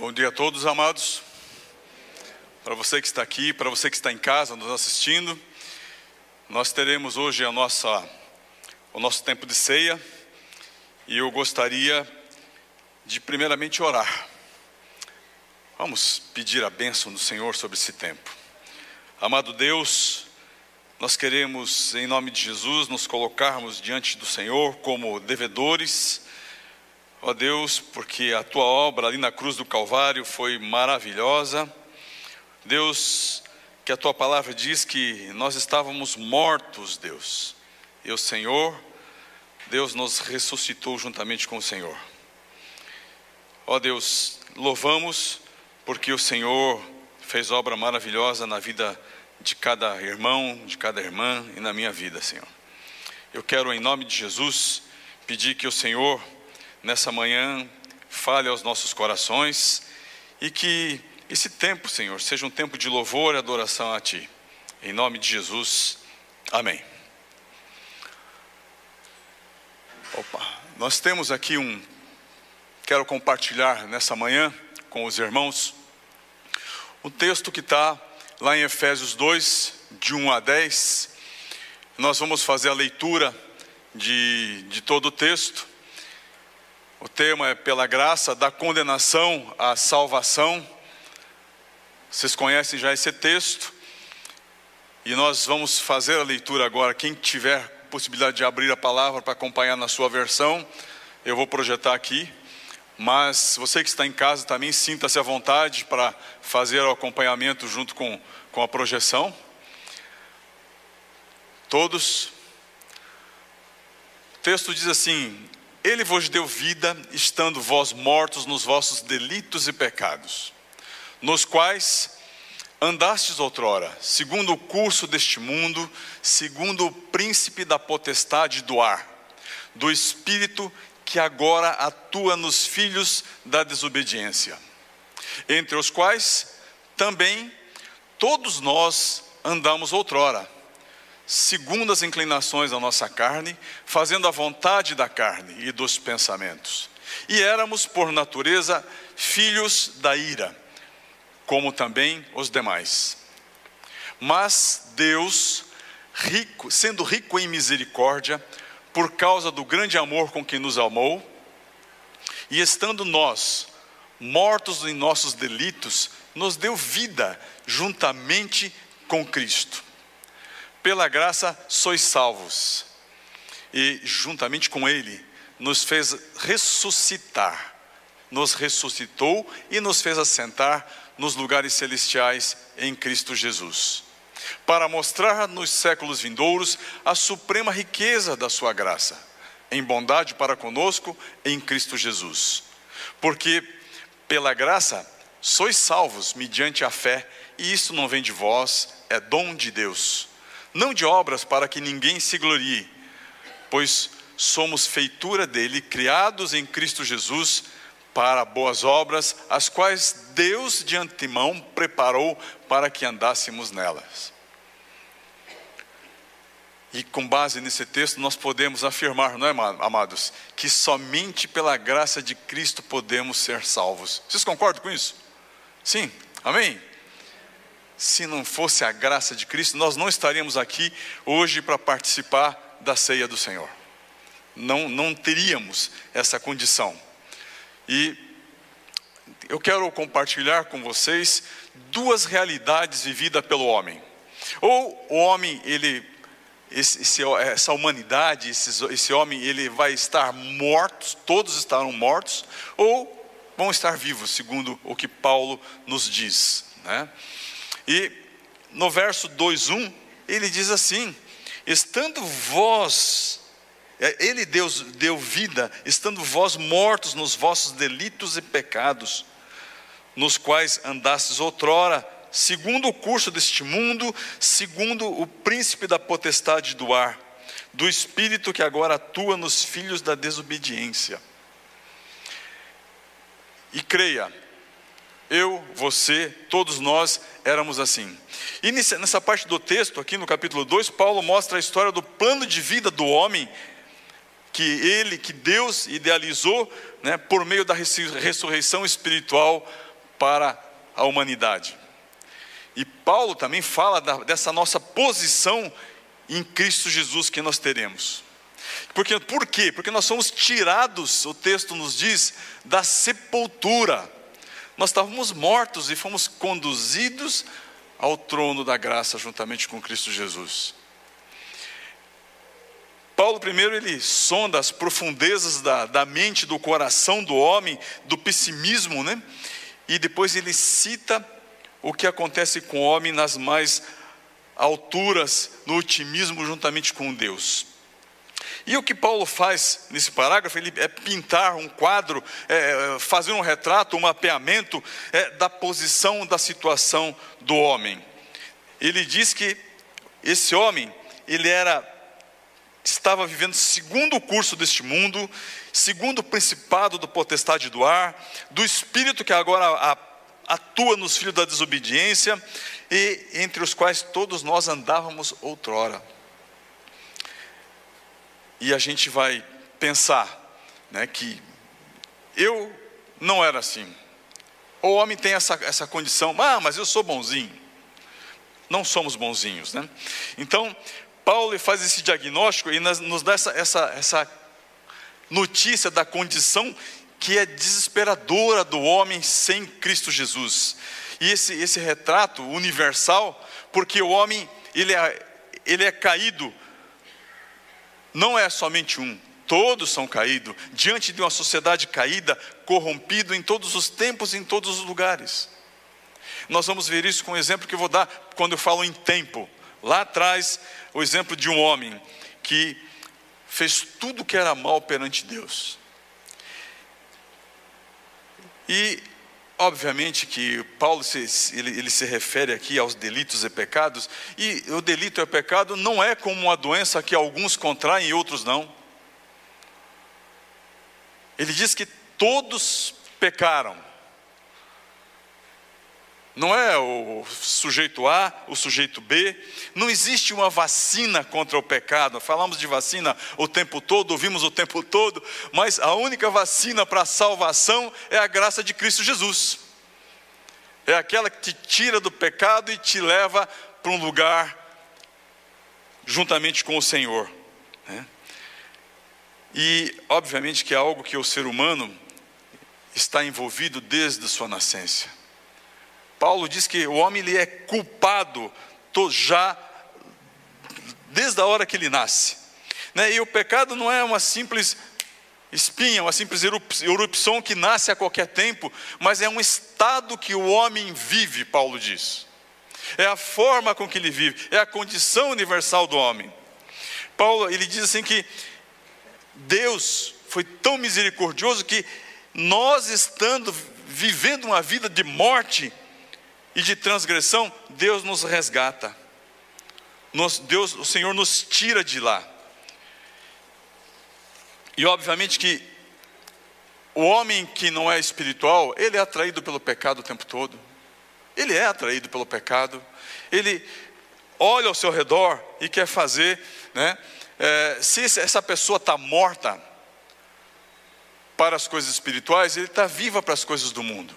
Bom dia a todos, amados. Para você que está aqui, para você que está em casa nos assistindo, nós teremos hoje a nossa, o nosso tempo de ceia e eu gostaria de primeiramente orar. Vamos pedir a bênção do Senhor sobre esse tempo. Amado Deus, nós queremos, em nome de Jesus, nos colocarmos diante do Senhor como devedores Ó Deus, porque a tua obra ali na cruz do Calvário foi maravilhosa. Deus, que a tua palavra diz que nós estávamos mortos, Deus. E o Senhor, Deus nos ressuscitou juntamente com o Senhor. Ó Deus, louvamos porque o Senhor fez obra maravilhosa na vida de cada irmão, de cada irmã e na minha vida, Senhor. Eu quero, em nome de Jesus, pedir que o Senhor nessa manhã fale aos nossos corações e que esse tempo, Senhor, seja um tempo de louvor e adoração a Ti. Em nome de Jesus, amém. Opa, nós temos aqui um. Quero compartilhar nessa manhã com os irmãos um texto que está lá em Efésios 2, de 1 a 10. Nós vamos fazer a leitura de, de todo o texto. O tema é pela graça da condenação à salvação. Vocês conhecem já esse texto. E nós vamos fazer a leitura agora. Quem tiver possibilidade de abrir a palavra para acompanhar na sua versão, eu vou projetar aqui. Mas você que está em casa também sinta-se à vontade para fazer o acompanhamento junto com, com a projeção. Todos. O texto diz assim: ele vos deu vida, estando vós mortos nos vossos delitos e pecados, nos quais andastes outrora, segundo o curso deste mundo, segundo o príncipe da potestade do ar, do espírito que agora atua nos filhos da desobediência, entre os quais também todos nós andamos outrora segundo as inclinações da nossa carne, fazendo a vontade da carne e dos pensamentos. E éramos, por natureza, filhos da ira, como também os demais. Mas Deus, rico, sendo rico em misericórdia, por causa do grande amor com que nos amou, e estando nós mortos em nossos delitos, nos deu vida juntamente com Cristo pela graça sois salvos. E juntamente com Ele nos fez ressuscitar, nos ressuscitou e nos fez assentar nos lugares celestiais em Cristo Jesus, para mostrar nos séculos vindouros a suprema riqueza da Sua graça, em bondade para conosco em Cristo Jesus. Porque pela graça sois salvos mediante a fé, e isso não vem de vós, é dom de Deus não de obras para que ninguém se glorie, pois somos feitura dele, criados em Cristo Jesus para boas obras, as quais Deus de antemão preparou para que andássemos nelas. E com base nesse texto, nós podemos afirmar, não é, amados, que somente pela graça de Cristo podemos ser salvos. Vocês concordam com isso? Sim, amém? Se não fosse a graça de Cristo, nós não estaríamos aqui hoje para participar da ceia do Senhor. Não, não teríamos essa condição. E eu quero compartilhar com vocês duas realidades vividas pelo homem. Ou o homem, ele, esse, essa humanidade, esse, esse homem, ele vai estar morto, todos estarão mortos, ou vão estar vivos, segundo o que Paulo nos diz. Né? E no verso 2:1, ele diz assim: estando vós, é, ele Deus deu vida, estando vós mortos nos vossos delitos e pecados, nos quais andastes outrora, segundo o curso deste mundo, segundo o príncipe da potestade do ar, do espírito que agora atua nos filhos da desobediência. E creia, eu, você, todos nós éramos assim. E nessa parte do texto, aqui no capítulo 2, Paulo mostra a história do plano de vida do homem que ele, que Deus idealizou, né, por meio da ressurreição espiritual para a humanidade. E Paulo também fala da, dessa nossa posição em Cristo Jesus que nós teremos. Porque, por quê? Porque nós somos tirados, o texto nos diz, da sepultura. Nós estávamos mortos e fomos conduzidos ao trono da graça juntamente com Cristo Jesus. Paulo, primeiro, ele sonda as profundezas da, da mente, do coração do homem, do pessimismo, né? E depois ele cita o que acontece com o homem nas mais alturas, no otimismo juntamente com Deus. E o que Paulo faz nesse parágrafo, ele é pintar um quadro, é, fazer um retrato, um mapeamento é, da posição, da situação do homem. Ele diz que esse homem, ele era estava vivendo segundo o curso deste mundo, segundo o principado do potestade do ar, do espírito que agora atua nos filhos da desobediência, e entre os quais todos nós andávamos outrora. E a gente vai pensar né, que eu não era assim. O homem tem essa, essa condição, ah, mas eu sou bonzinho. Não somos bonzinhos, né? Então, Paulo faz esse diagnóstico e nos dá essa, essa, essa notícia da condição que é desesperadora do homem sem Cristo Jesus. E esse, esse retrato universal, porque o homem ele é, ele é caído, não é somente um, todos são caídos, diante de uma sociedade caída, corrompida em todos os tempos, em todos os lugares. Nós vamos ver isso com o exemplo que eu vou dar quando eu falo em tempo. Lá atrás, o exemplo de um homem que fez tudo que era mal perante Deus. E, obviamente, que Paulo se, ele, ele se refere aqui aos delitos e pecados, e o delito e o pecado não é como uma doença que alguns contraem e outros não. Ele diz que todos pecaram não é o sujeito A, o sujeito B. Não existe uma vacina contra o pecado. Falamos de vacina o tempo todo, ouvimos o tempo todo, mas a única vacina para a salvação é a graça de Cristo Jesus. É aquela que te tira do pecado e te leva para um lugar juntamente com o Senhor. Né? E, obviamente, que é algo que o ser humano está envolvido desde a sua nascença. Paulo diz que o homem ele é culpado já desde a hora que ele nasce. Né? E o pecado não é uma simples espinha, uma simples erupção que nasce a qualquer tempo, mas é um estado que o homem vive, Paulo diz. É a forma com que ele vive, é a condição universal do homem. Paulo, ele diz assim que Deus foi tão misericordioso que nós estando vivendo uma vida de morte, e de transgressão, Deus nos resgata. Nos, Deus, o Senhor nos tira de lá. E obviamente que o homem que não é espiritual, ele é atraído pelo pecado o tempo todo. Ele é atraído pelo pecado. Ele olha ao seu redor e quer fazer, né? É, se essa pessoa está morta para as coisas espirituais, ele está viva para as coisas do mundo.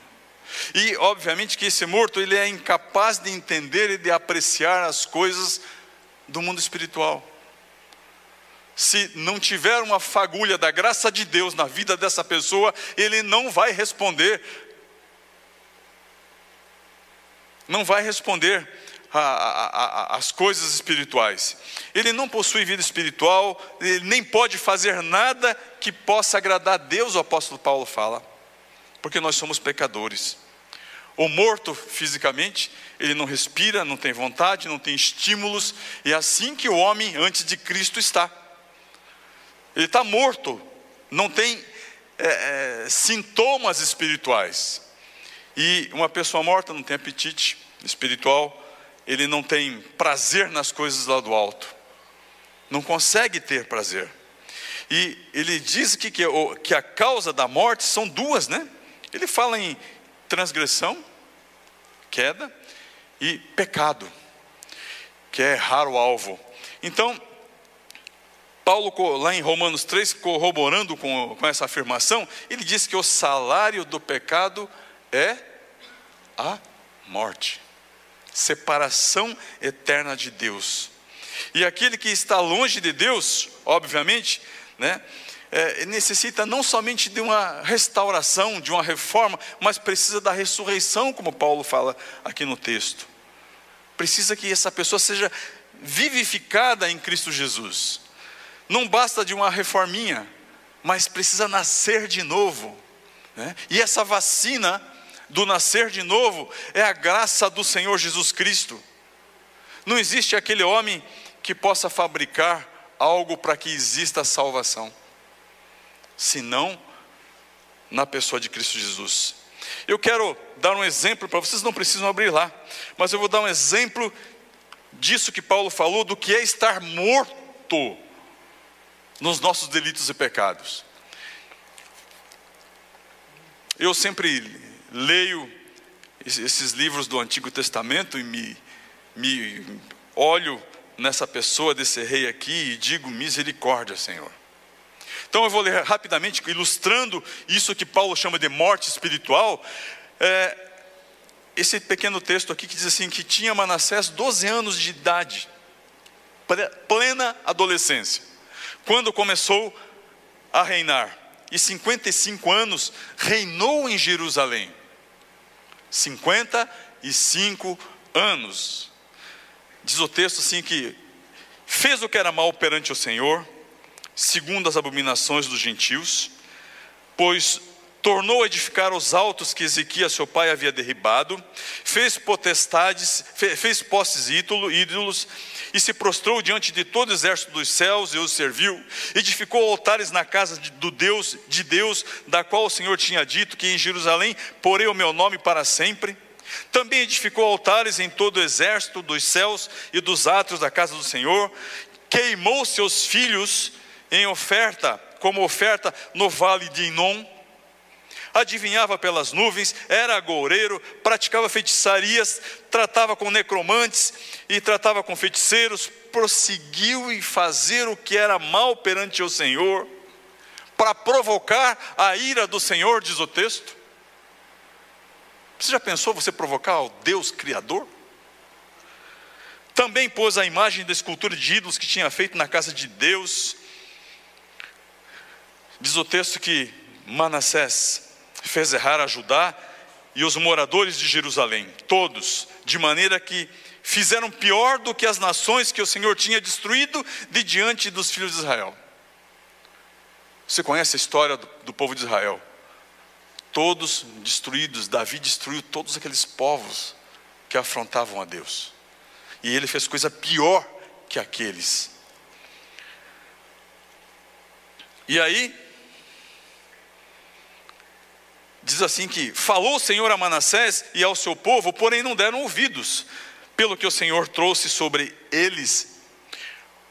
E obviamente que esse morto ele é incapaz de entender e de apreciar as coisas do mundo espiritual. Se não tiver uma fagulha da graça de Deus na vida dessa pessoa, ele não vai responder. Não vai responder as coisas espirituais. Ele não possui vida espiritual, ele nem pode fazer nada que possa agradar a Deus, o apóstolo Paulo fala, porque nós somos pecadores. O morto fisicamente, ele não respira, não tem vontade, não tem estímulos, e é assim que o homem antes de Cristo está. Ele está morto, não tem é, é, sintomas espirituais. E uma pessoa morta não tem apetite espiritual, ele não tem prazer nas coisas lá do alto, não consegue ter prazer. E ele diz que, que, que a causa da morte são duas, né? Ele fala em transgressão, queda, e pecado, que é errar o alvo. Então, Paulo, lá em Romanos 3, corroborando com, com essa afirmação, ele diz que o salário do pecado é a morte. Separação eterna de Deus. E aquele que está longe de Deus, obviamente, né, é, necessita não somente de uma restauração, de uma reforma, mas precisa da ressurreição, como Paulo fala aqui no texto. Precisa que essa pessoa seja vivificada em Cristo Jesus. Não basta de uma reforminha, mas precisa nascer de novo. Né? E essa vacina do nascer de novo é a graça do Senhor Jesus Cristo. Não existe aquele homem que possa fabricar algo para que exista salvação, senão na pessoa de Cristo Jesus. Eu quero dar um exemplo para vocês, não precisam abrir lá, mas eu vou dar um exemplo disso que Paulo falou, do que é estar morto nos nossos delitos e pecados. Eu sempre leio esses livros do Antigo Testamento e me, me olho nessa pessoa desse rei aqui e digo: misericórdia, Senhor. Então eu vou ler rapidamente, ilustrando isso que Paulo chama de morte espiritual. É, esse pequeno texto aqui que diz assim: que tinha Manassés 12 anos de idade, plena adolescência, quando começou a reinar, e 55 anos reinou em Jerusalém. 55 anos. Diz o texto assim que fez o que era mal perante o Senhor, segundo as abominações dos gentios, pois tornou a edificar os altos que Ezequias, seu pai, havia derribado, fez potestades, fez postes ídolos, e se prostrou diante de todo o exército dos céus e os serviu, edificou altares na casa do Deus, de Deus, da qual o Senhor tinha dito que em Jerusalém porei o meu nome para sempre. Também edificou altares em todo o exército dos céus e dos átrios da casa do Senhor, queimou seus filhos em oferta, como oferta no vale de Inom, adivinhava pelas nuvens, era agoureiro, praticava feitiçarias, tratava com necromantes e tratava com feiticeiros, prosseguiu em fazer o que era mal perante o Senhor, para provocar a ira do Senhor, diz o texto. Você já pensou você provocar o Deus Criador? Também pôs a imagem da escultura de ídolos que tinha feito na casa de Deus. Diz o texto que Manassés fez errar a Judá e os moradores de Jerusalém, todos, de maneira que fizeram pior do que as nações que o Senhor tinha destruído de diante dos filhos de Israel. Você conhece a história do, do povo de Israel? Todos destruídos, Davi destruiu todos aqueles povos que afrontavam a Deus. E ele fez coisa pior que aqueles. E aí, diz assim que falou o Senhor a Manassés e ao seu povo, porém não deram ouvidos, pelo que o Senhor trouxe sobre eles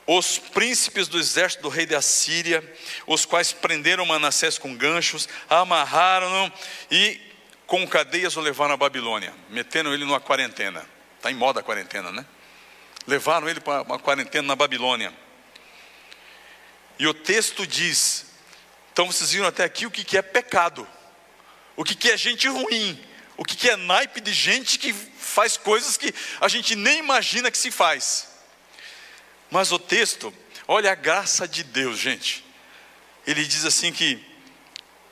os príncipes do exército do rei da Síria, os quais prenderam Manassés com ganchos, amarraram-no e com cadeias o levaram à Babilônia, meteram ele numa quarentena. Está em moda a quarentena, né? Levaram ele para uma quarentena na Babilônia. E o texto diz: então vocês viram até aqui o que é pecado o que, é gente ruim, o que, que é naipe de gente que faz coisas que a gente nem imagina que se faz. Mas o texto, olha a graça de Deus, gente. Ele diz assim que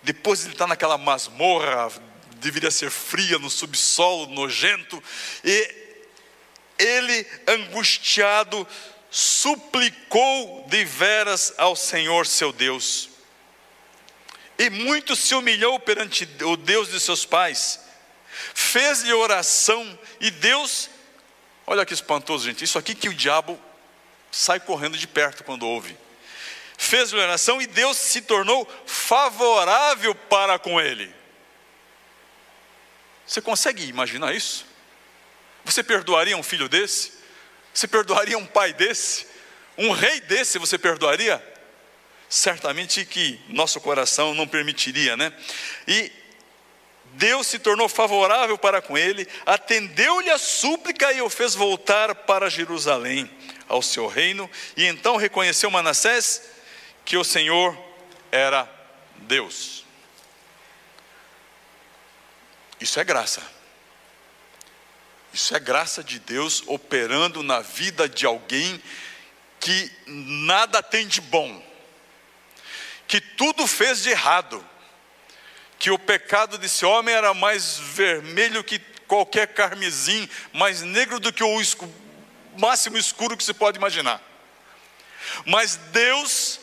depois de ele estar naquela masmorra, deveria ser fria, no subsolo, nojento, e ele, angustiado, suplicou de veras ao Senhor seu Deus e muito se humilhou perante o Deus de seus pais, fez-lhe oração, e Deus, olha que espantoso, gente, isso aqui que o diabo sai correndo de perto quando ouve. Fez-lhe oração e Deus se tornou favorável para com ele. Você consegue imaginar isso? Você perdoaria um filho desse? Você perdoaria um pai desse? Um rei desse você perdoaria? Certamente que nosso coração não permitiria, né? E Deus se tornou favorável para com ele, atendeu-lhe a súplica e o fez voltar para Jerusalém, ao seu reino, e então reconheceu Manassés que o Senhor era Deus. Isso é graça. Isso é graça de Deus operando na vida de alguém que nada tem de bom, que tudo fez de errado, que o pecado desse homem era mais vermelho que qualquer carmesim, mais negro do que o máximo escuro que se pode imaginar. Mas Deus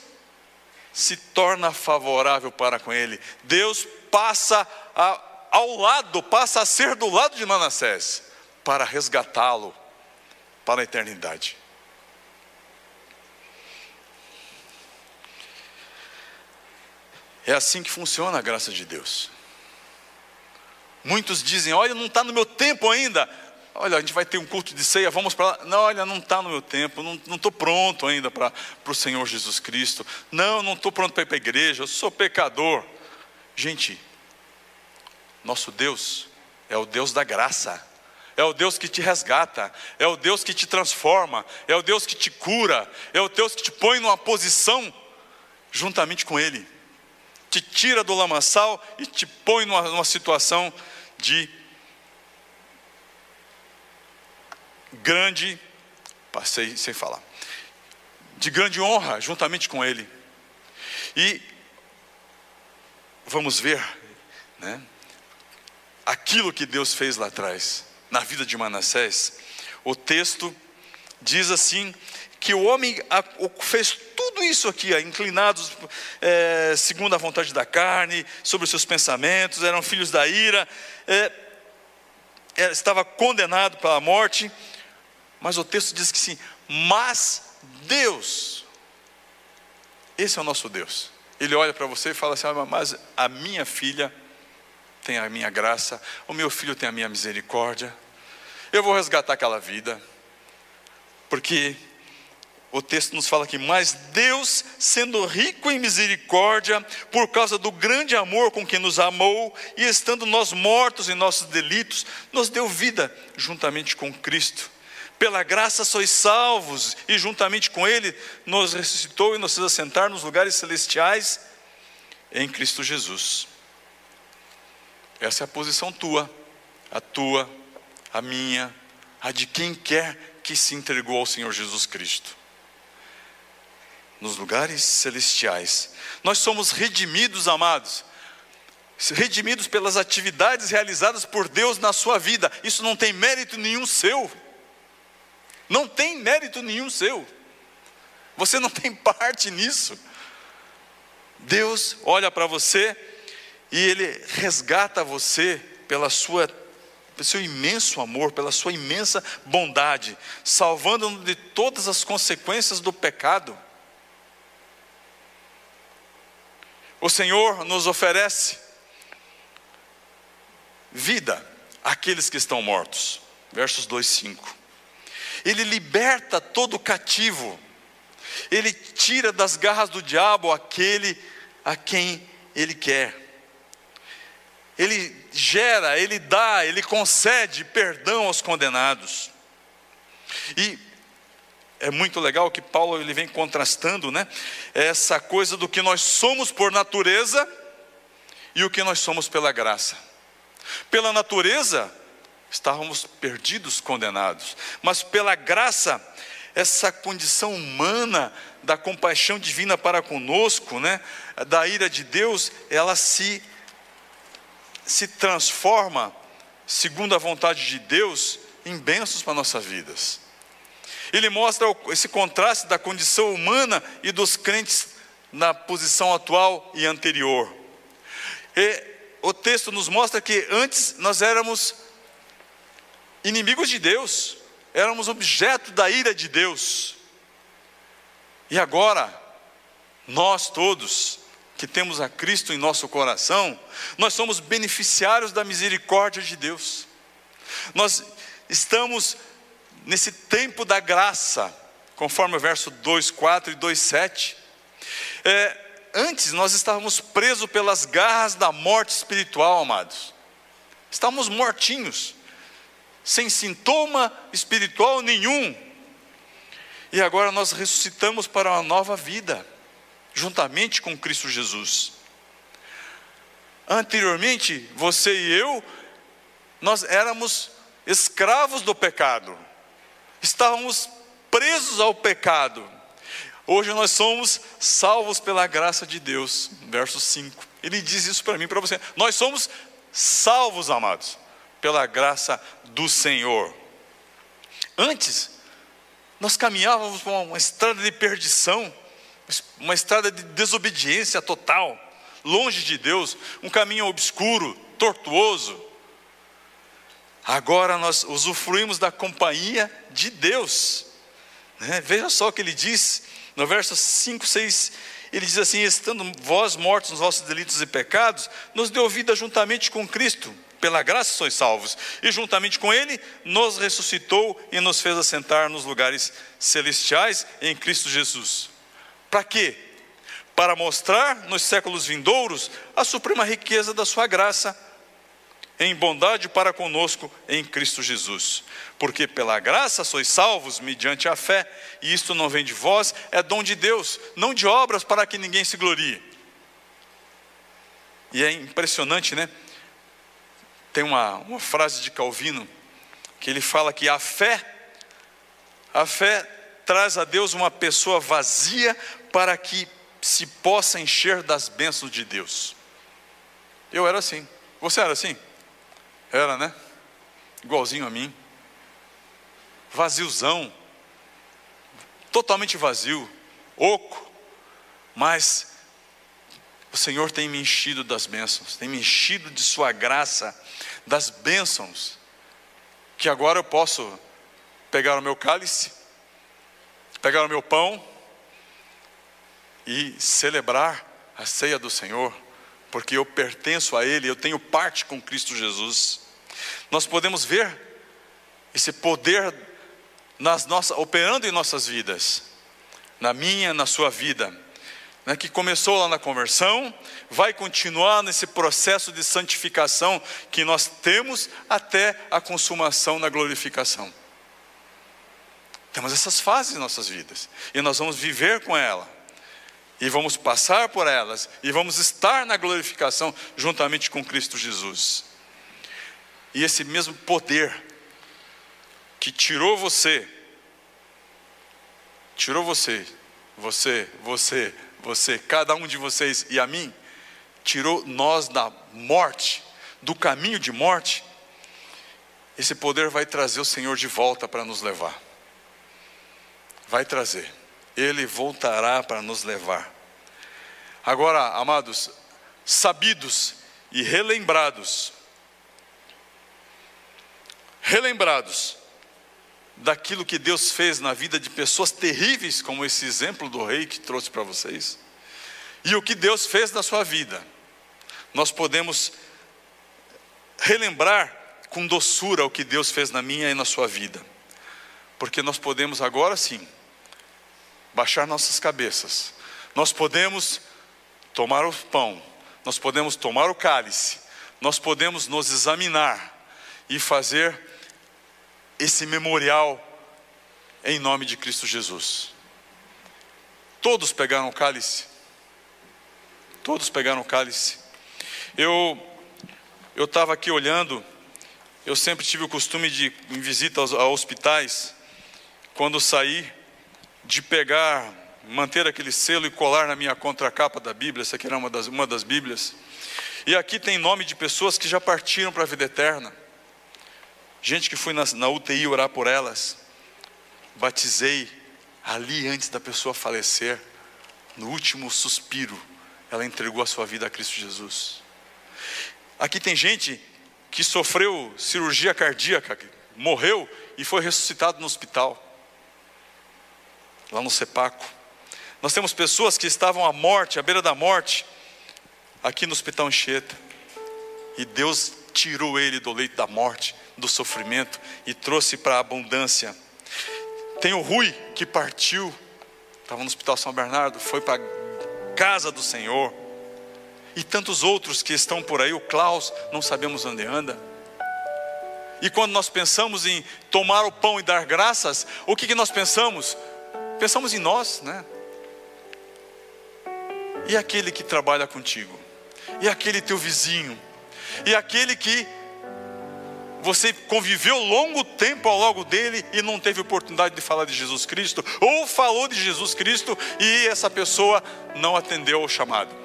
se torna favorável para com ele. Deus passa a, ao lado, passa a ser do lado de Manassés para resgatá-lo para a eternidade. É assim que funciona a graça de Deus. Muitos dizem: Olha, não está no meu tempo ainda. Olha, a gente vai ter um culto de ceia, vamos para lá. Não, olha, não está no meu tempo, não estou pronto ainda para o Senhor Jesus Cristo. Não, não estou pronto para ir para a igreja, eu sou pecador. Gente, nosso Deus é o Deus da graça, é o Deus que te resgata, é o Deus que te transforma, é o Deus que te cura, é o Deus que te põe numa posição juntamente com Ele te tira do lamaçal e te põe numa, numa situação de grande, passei sem falar, de grande honra juntamente com Ele. E vamos ver, né, aquilo que Deus fez lá atrás, na vida de Manassés. O texto diz assim: que o homem fez tudo isso aqui, inclinados é, segundo a vontade da carne, sobre os seus pensamentos, eram filhos da ira, é, é, estava condenado pela morte, mas o texto diz que sim, mas Deus, esse é o nosso Deus, Ele olha para você e fala assim: mas a minha filha tem a minha graça, o meu filho tem a minha misericórdia, eu vou resgatar aquela vida, porque o texto nos fala aqui, mas Deus, sendo rico em misericórdia, por causa do grande amor com que nos amou, e estando nós mortos em nossos delitos, nos deu vida juntamente com Cristo. Pela graça sois salvos, e juntamente com Ele nos ressuscitou e nos fez assentar nos lugares celestiais em Cristo Jesus. Essa é a posição tua, a tua, a minha, a de quem quer que se entregou ao Senhor Jesus Cristo nos lugares celestiais. Nós somos redimidos, amados. Redimidos pelas atividades realizadas por Deus na sua vida. Isso não tem mérito nenhum seu. Não tem mérito nenhum seu. Você não tem parte nisso. Deus olha para você e Ele resgata você pela sua, pelo seu imenso amor, pela sua imensa bondade, salvando-nos de todas as consequências do pecado. O Senhor nos oferece vida àqueles que estão mortos. Versos 2, 5. Ele liberta todo cativo, ele tira das garras do diabo aquele a quem ele quer. Ele gera, ele dá, ele concede perdão aos condenados. E é muito legal que Paulo ele vem contrastando, né? Essa coisa do que nós somos por natureza e o que nós somos pela graça. Pela natureza, estávamos perdidos, condenados, mas pela graça, essa condição humana da compaixão divina para conosco, né? Da ira de Deus, ela se se transforma segundo a vontade de Deus em bênçãos para nossas vidas. Ele mostra esse contraste da condição humana e dos crentes na posição atual e anterior. E o texto nos mostra que antes nós éramos inimigos de Deus, éramos objeto da ira de Deus. E agora, nós todos que temos a Cristo em nosso coração, nós somos beneficiários da misericórdia de Deus. Nós estamos nesse tempo da graça, conforme o verso 2,4 e 2,7, é, antes nós estávamos presos pelas garras da morte espiritual, amados. Estávamos mortinhos, sem sintoma espiritual nenhum. E agora nós ressuscitamos para uma nova vida, juntamente com Cristo Jesus. Anteriormente, você e eu, nós éramos escravos do pecado, estávamos presos ao pecado. Hoje nós somos salvos pela graça de Deus. Verso 5. Ele diz isso para mim para você. Nós somos salvos, amados, pela graça do Senhor. Antes, nós caminhávamos por uma estrada de perdição, uma estrada de desobediência total, longe de Deus, um caminho obscuro, tortuoso. Agora nós usufruímos da companhia de Deus. Né? Veja só o que ele diz no verso 5, 6, ele diz assim: Estando vós mortos nos vossos delitos e pecados, nos deu vida juntamente com Cristo, pela graça sois salvos, e juntamente com Ele nos ressuscitou e nos fez assentar nos lugares celestiais em Cristo Jesus. Para quê? Para mostrar nos séculos vindouros a suprema riqueza da Sua graça em bondade para conosco em Cristo Jesus. Porque pela graça sois salvos mediante a fé, e isto não vem de vós, é dom de Deus, não de obras para que ninguém se glorie. E é impressionante, né? Tem uma, uma frase de Calvino que ele fala que a fé, a fé traz a Deus uma pessoa vazia para que se possa encher das bênçãos de Deus. Eu era assim. Você era assim? Era, né? Igualzinho a mim. Vaziozão. Totalmente vazio. Oco. Mas o Senhor tem me enchido das bênçãos, tem me enchido de Sua graça, das bênçãos, que agora eu posso pegar o meu cálice, pegar o meu pão e celebrar a ceia do Senhor porque eu pertenço a Ele, eu tenho parte com Cristo Jesus. Nós podemos ver esse poder nas nossas, operando em nossas vidas, na minha, na sua vida, né, que começou lá na conversão, vai continuar nesse processo de santificação que nós temos até a consumação na glorificação. Temos essas fases em nossas vidas e nós vamos viver com ela e vamos passar por elas, e vamos estar na glorificação juntamente com Cristo Jesus. E esse mesmo poder que tirou você, tirou você, você, você, você, cada um de vocês e a mim, tirou nós da morte, do caminho de morte, esse poder vai trazer o Senhor de volta para nos levar. Vai trazer. Ele voltará para nos levar. Agora, amados, sabidos e relembrados, relembrados daquilo que Deus fez na vida de pessoas terríveis, como esse exemplo do rei que trouxe para vocês, e o que Deus fez na sua vida, nós podemos relembrar com doçura o que Deus fez na minha e na sua vida, porque nós podemos agora sim baixar nossas cabeças, nós podemos tomar o pão, nós podemos tomar o cálice, nós podemos nos examinar e fazer esse memorial em nome de Cristo Jesus. Todos pegaram o cálice. Todos pegaram o cálice. Eu eu estava aqui olhando, eu sempre tive o costume de em visita aos, a hospitais, quando saí, de pegar, manter aquele selo e colar na minha contracapa da Bíblia, essa aqui era uma das, uma das Bíblias. E aqui tem nome de pessoas que já partiram para a vida eterna. Gente que foi na, na UTI orar por elas. Batizei ali antes da pessoa falecer, no último suspiro, ela entregou a sua vida a Cristo Jesus. Aqui tem gente que sofreu cirurgia cardíaca, morreu e foi ressuscitado no hospital lá no Sepaco. Nós temos pessoas que estavam à morte, à beira da morte, aqui no Hospital Anchieta. E Deus tirou ele do leito da morte, do sofrimento e trouxe para a abundância. Tem o Rui que partiu, estava no Hospital São Bernardo, foi para a casa do Senhor. E tantos outros que estão por aí, o Klaus, não sabemos onde anda. E quando nós pensamos em tomar o pão e dar graças, o que, que nós pensamos? Pensamos em nós, né? E aquele que trabalha contigo? E aquele teu vizinho? E aquele que você conviveu longo tempo ao longo dele e não teve oportunidade de falar de Jesus Cristo, ou falou de Jesus Cristo e essa pessoa não atendeu ao chamado.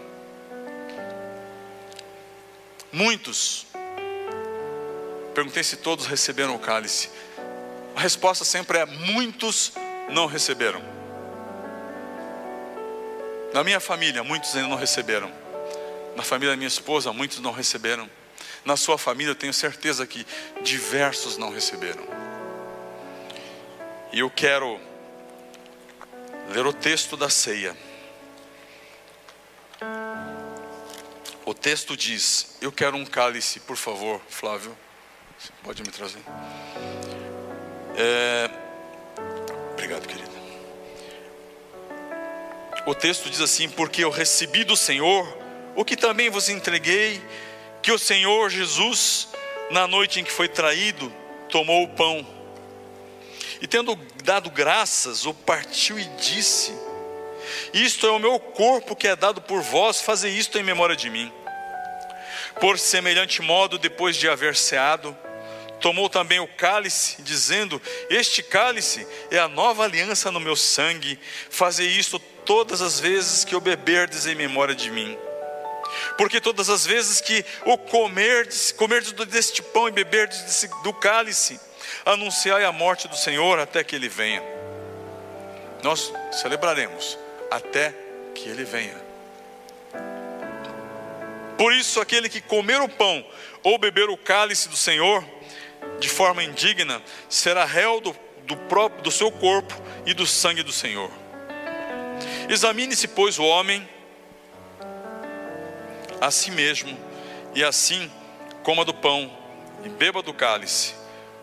Muitos, perguntei se todos receberam o cálice. A resposta sempre é: muitos não receberam. Na minha família, muitos ainda não receberam. Na família da minha esposa, muitos não receberam. Na sua família, eu tenho certeza que diversos não receberam. E eu quero ler o texto da ceia. O texto diz: Eu quero um cálice, por favor, Flávio. Você pode me trazer? É... Obrigado, querido. O texto diz assim: Porque eu recebi do Senhor o que também vos entreguei que o Senhor Jesus, na noite em que foi traído, tomou o pão e, tendo dado graças, o partiu e disse: Isto é o meu corpo que é dado por vós, fazer isto em memória de mim. Por semelhante modo, depois de haver ceado, tomou também o cálice, dizendo: Este cálice é a nova aliança no meu sangue, fazer isto todas as vezes que o beberdes em memória de mim. Porque todas as vezes que o comerdes, comerdes deste pão e beberdes do cálice, anunciai a morte do Senhor até que ele venha. Nós celebraremos até que ele venha. Por isso, aquele que comer o pão ou beber o cálice do Senhor de forma indigna será réu do, do, próprio, do seu corpo e do sangue do Senhor. Examine-se, pois, o homem a si mesmo, e assim coma do pão e beba do cálice.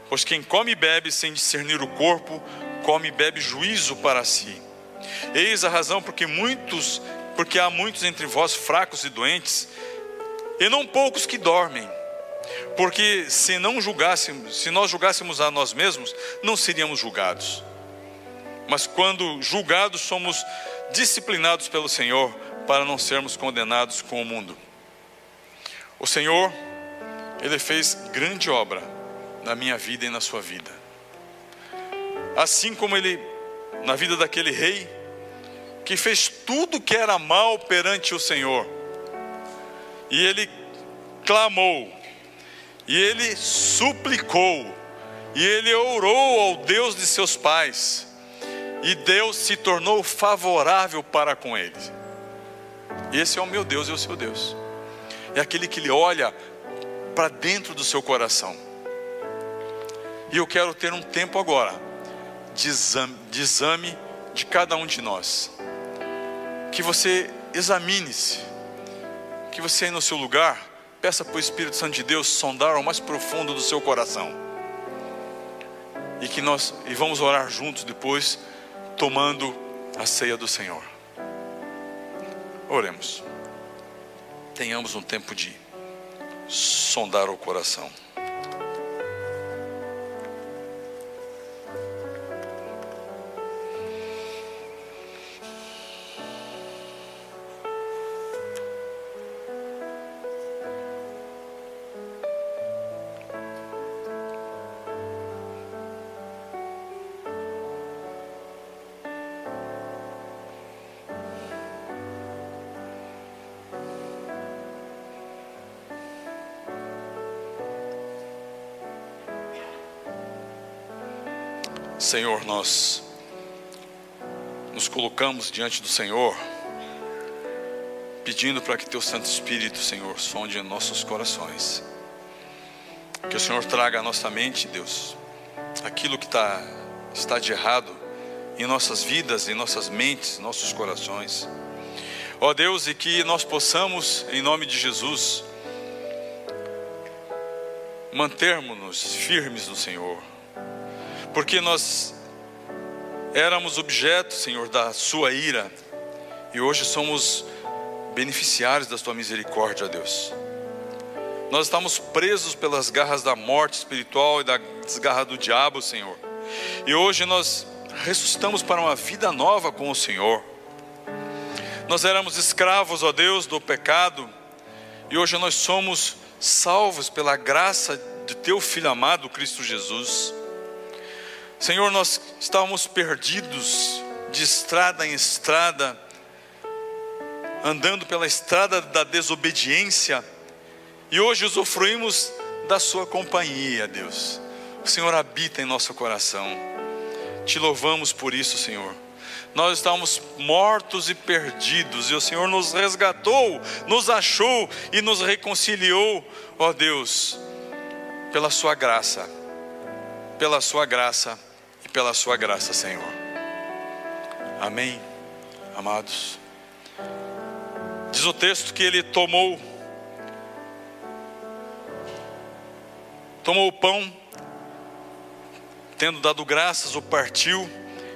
Pois quem come e bebe sem discernir o corpo, come e bebe juízo para si. Eis a razão porque muitos, porque há muitos entre vós fracos e doentes, e não poucos que dormem. Porque se não julgássemos, se nós julgássemos a nós mesmos, não seríamos julgados. Mas quando julgados, somos disciplinados pelo Senhor para não sermos condenados com o mundo. O Senhor, Ele fez grande obra na minha vida e na sua vida. Assim como Ele, na vida daquele rei, que fez tudo que era mal perante o Senhor, e ele clamou, e ele suplicou, e ele orou ao Deus de seus pais, e Deus se tornou favorável para com ele. Esse é o meu Deus e o seu Deus é aquele que lhe olha para dentro do seu coração. E eu quero ter um tempo agora de exame, de exame de cada um de nós. Que você examine-se, que você aí no seu lugar peça para o Espírito Santo de Deus sondar ao mais profundo do seu coração. E que nós e vamos orar juntos depois, tomando a ceia do Senhor. Oremos tenhamos um tempo de sondar o coração. Nós nos colocamos diante do Senhor, pedindo para que Teu Santo Espírito, Senhor, sonde nossos corações. Que o Senhor traga à nossa mente, Deus, aquilo que tá, está de errado em nossas vidas, em nossas mentes, nossos corações. Ó Deus, e que nós possamos, em nome de Jesus, mantermos-nos firmes no Senhor porque nós éramos objeto, Senhor, da Sua ira, e hoje somos beneficiários da Tua misericórdia, Deus. Nós estamos presos pelas garras da morte espiritual e das garras do diabo, Senhor. E hoje nós ressuscitamos para uma vida nova com o Senhor. Nós éramos escravos, ó Deus, do pecado, e hoje nós somos salvos pela graça de teu Filho amado Cristo Jesus. Senhor, nós estávamos perdidos de estrada em estrada, andando pela estrada da desobediência, e hoje usufruímos da Sua companhia, Deus. O Senhor habita em nosso coração. Te louvamos por isso, Senhor. Nós estávamos mortos e perdidos, e o Senhor nos resgatou, nos achou e nos reconciliou, ó Deus, pela Sua graça, pela Sua graça pela Sua graça, Senhor. Amém, amados. Diz o texto que ele tomou, tomou o pão, tendo dado graças, o partiu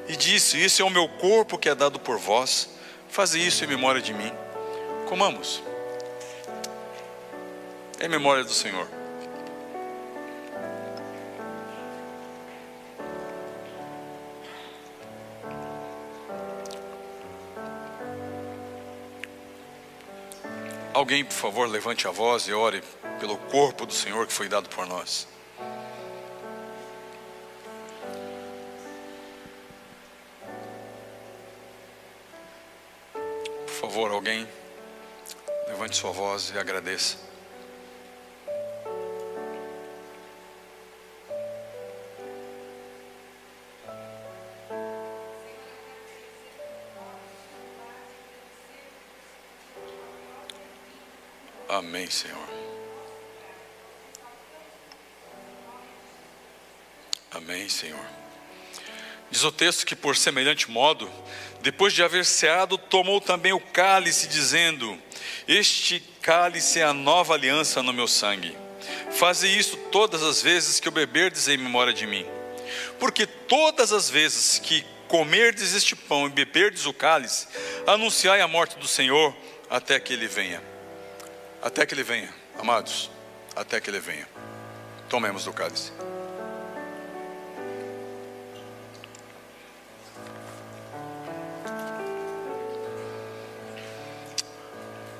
e disse: Isso é o meu corpo que é dado por vós, faze isso em memória de mim. Comamos, em memória do Senhor. Alguém, por favor, levante a voz e ore pelo corpo do Senhor que foi dado por nós. Por favor, alguém, levante sua voz e agradeça. Amém, Senhor. Amém, Senhor. Diz o texto que, por semelhante modo, depois de haver ceado, tomou também o cálice, dizendo: Este cálice é a nova aliança no meu sangue. Faze isso todas as vezes que o beberdes em memória de mim. Porque todas as vezes que comerdes este pão e beberdes o cálice, anunciai a morte do Senhor até que ele venha. Até que ele venha, amados, até que ele venha. Tomemos do cálice.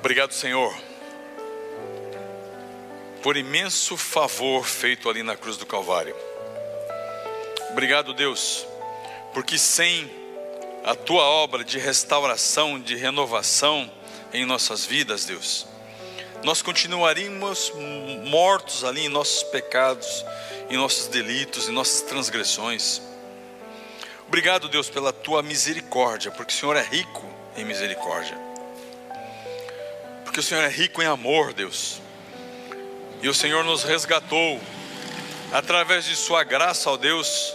Obrigado, Senhor, por imenso favor feito ali na cruz do Calvário. Obrigado, Deus, porque sem a tua obra de restauração, de renovação em nossas vidas, Deus, nós continuaríamos mortos ali em nossos pecados, em nossos delitos, em nossas transgressões. Obrigado, Deus, pela tua misericórdia, porque o Senhor é rico em misericórdia porque o Senhor é rico em amor, Deus. E o Senhor nos resgatou através de Sua graça, ó Deus.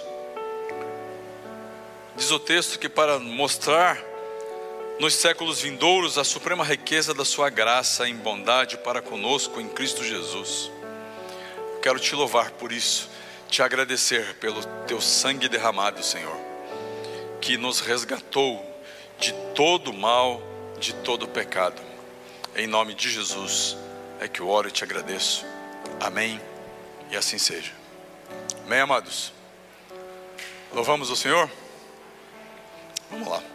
Diz o texto que para mostrar nos séculos vindouros a suprema riqueza da Sua graça em bondade para conosco em Cristo Jesus. Quero te louvar por isso, te agradecer pelo Teu sangue derramado, Senhor, que nos resgatou de todo mal, de todo pecado. Em nome de Jesus é que eu oro e te agradeço. Amém. E assim seja. Amém, amados. Louvamos o Senhor? Vamos lá.